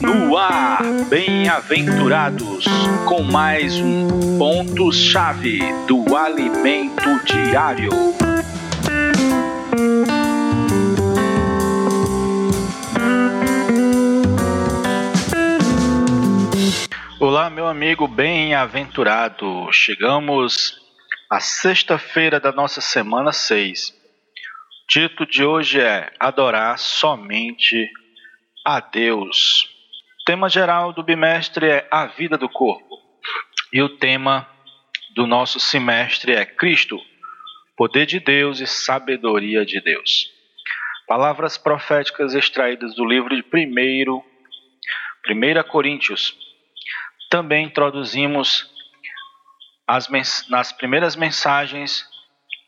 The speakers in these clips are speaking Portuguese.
No ar, bem-aventurados, com mais um ponto-chave do alimento diário. Olá, meu amigo bem-aventurado. Chegamos à sexta-feira da nossa semana 6. O título de hoje é Adorar somente a Deus. O tema geral do bimestre é a vida do corpo. E o tema do nosso semestre é Cristo, poder de Deus e sabedoria de Deus. Palavras proféticas extraídas do livro de 1 1 Coríntios também introduzimos as, nas primeiras mensagens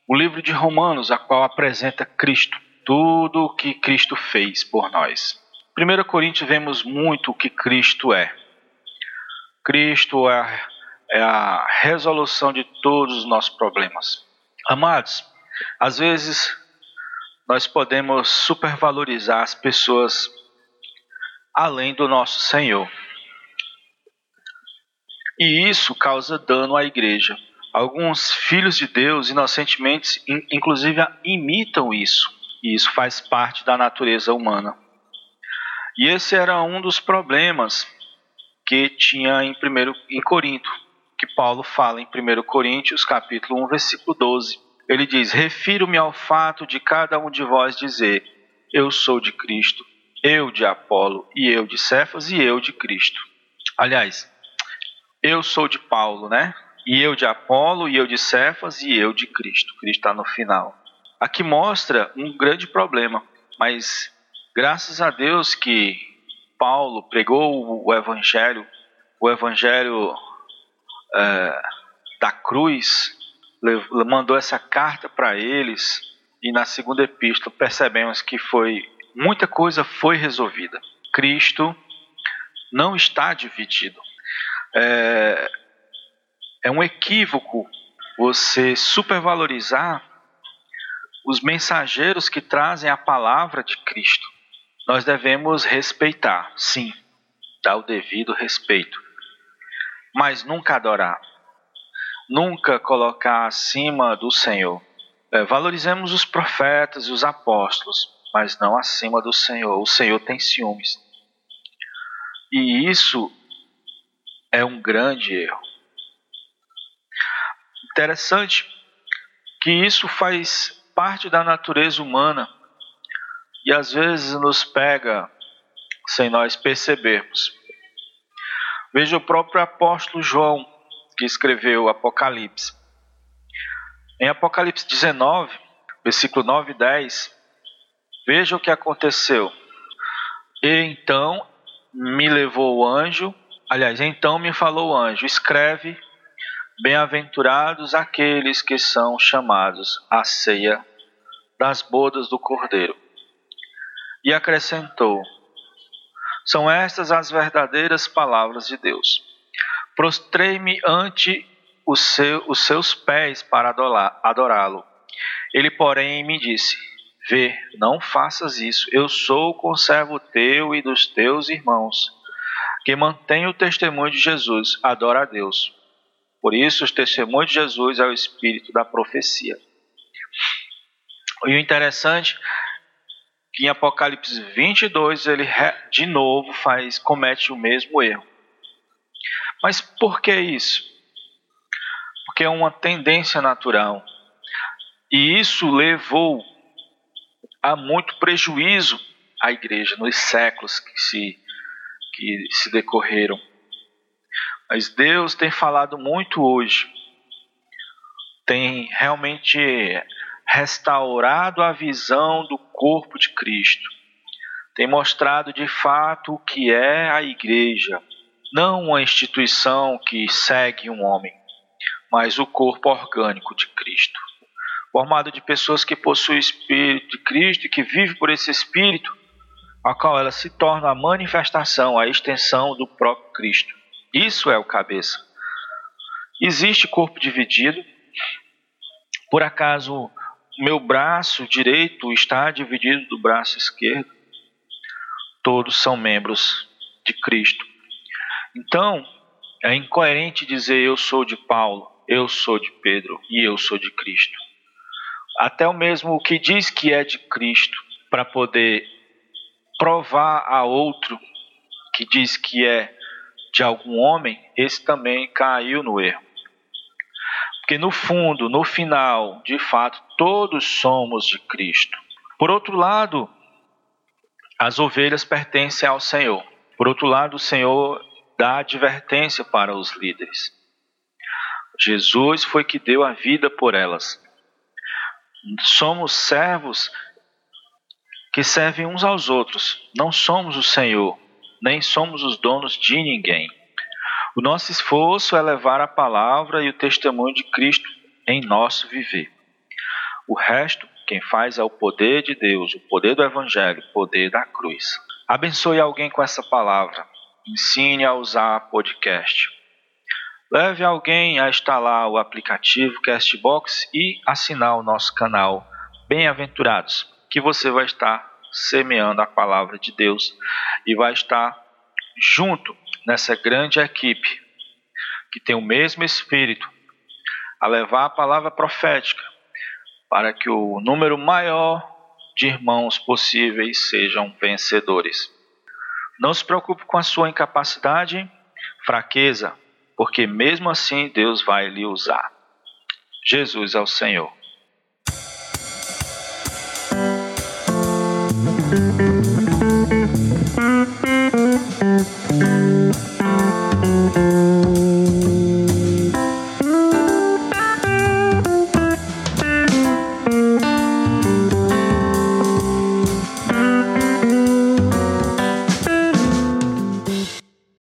o livro de Romanos, a qual apresenta Cristo, tudo o que Cristo fez por nós. 1 Coríntios vemos muito o que Cristo é. Cristo é a, é a resolução de todos os nossos problemas. Amados, às vezes nós podemos supervalorizar as pessoas além do nosso Senhor. E isso causa dano à igreja. Alguns filhos de Deus, inocentemente, inclusive imitam isso. E isso faz parte da natureza humana. E esse era um dos problemas que tinha em, primeiro, em Corinto, que Paulo fala em 1 Coríntios, capítulo 1, versículo 12. Ele diz: Refiro-me ao fato de cada um de vós dizer: Eu sou de Cristo, eu de Apolo, e eu de Cefas, e eu de Cristo. Aliás, eu sou de Paulo, né? E eu de Apolo, e eu de Cefas, e eu de Cristo. Cristo está no final. Aqui mostra um grande problema, mas graças a Deus que Paulo pregou o Evangelho, o Evangelho é, da cruz, mandou essa carta para eles, e na segunda epístola percebemos que foi muita coisa foi resolvida. Cristo não está dividido. É, é um equívoco você supervalorizar os mensageiros que trazem a palavra de Cristo. Nós devemos respeitar, sim, dar o devido respeito, mas nunca adorar, nunca colocar acima do Senhor. É, valorizemos os profetas e os apóstolos, mas não acima do Senhor. O Senhor tem ciúmes. E isso é um grande erro. Interessante que isso faz parte da natureza humana e às vezes nos pega sem nós percebermos. Veja o próprio apóstolo João, que escreveu o Apocalipse. Em Apocalipse 19, versículo 9 e 10, veja o que aconteceu. E então me levou o anjo Aliás, então me falou o anjo: escreve, bem-aventurados aqueles que são chamados à ceia das bodas do Cordeiro. E acrescentou: São estas as verdadeiras palavras de Deus. Prostrei-me ante os, seu, os seus pés para adorá-lo. Ele, porém, me disse: Vê, não faças isso. Eu sou o conservo teu e dos teus irmãos que mantém o testemunho de Jesus adora a Deus. Por isso, o testemunho de Jesus é o espírito da profecia. E o interessante em Apocalipse 22 ele de novo faz comete o mesmo erro. Mas por que isso? Porque é uma tendência natural. E isso levou a muito prejuízo à igreja nos séculos que se que se decorreram. Mas Deus tem falado muito hoje, tem realmente restaurado a visão do corpo de Cristo, tem mostrado de fato o que é a igreja, não uma instituição que segue um homem, mas o corpo orgânico de Cristo, formado de pessoas que possuem o Espírito de Cristo e que vivem por esse Espírito a qual ela se torna a manifestação, a extensão do próprio Cristo. Isso é o cabeça. Existe corpo dividido. Por acaso meu braço direito está dividido do braço esquerdo? todos são membros de Cristo. Então, é incoerente dizer eu sou de Paulo, eu sou de Pedro e eu sou de Cristo. Até o mesmo o que diz que é de Cristo, para poder provar a outro que diz que é de algum homem, esse também caiu no erro. Porque no fundo, no final, de fato, todos somos de Cristo. Por outro lado, as ovelhas pertencem ao Senhor. Por outro lado, o Senhor dá advertência para os líderes. Jesus foi que deu a vida por elas. Somos servos que servem uns aos outros. Não somos o Senhor, nem somos os donos de ninguém. O nosso esforço é levar a palavra e o testemunho de Cristo em nosso viver. O resto, quem faz é o poder de Deus, o poder do Evangelho, o poder da cruz. Abençoe alguém com essa palavra. Ensine a usar podcast. Leve alguém a instalar o aplicativo Castbox e assinar o nosso canal Bem-aventurados, que você vai estar semeando a palavra de Deus e vai estar junto nessa grande equipe que tem o mesmo espírito a levar a palavra profética para que o número maior de irmãos possíveis sejam vencedores. Não se preocupe com a sua incapacidade, fraqueza, porque mesmo assim Deus vai lhe usar. Jesus é o Senhor.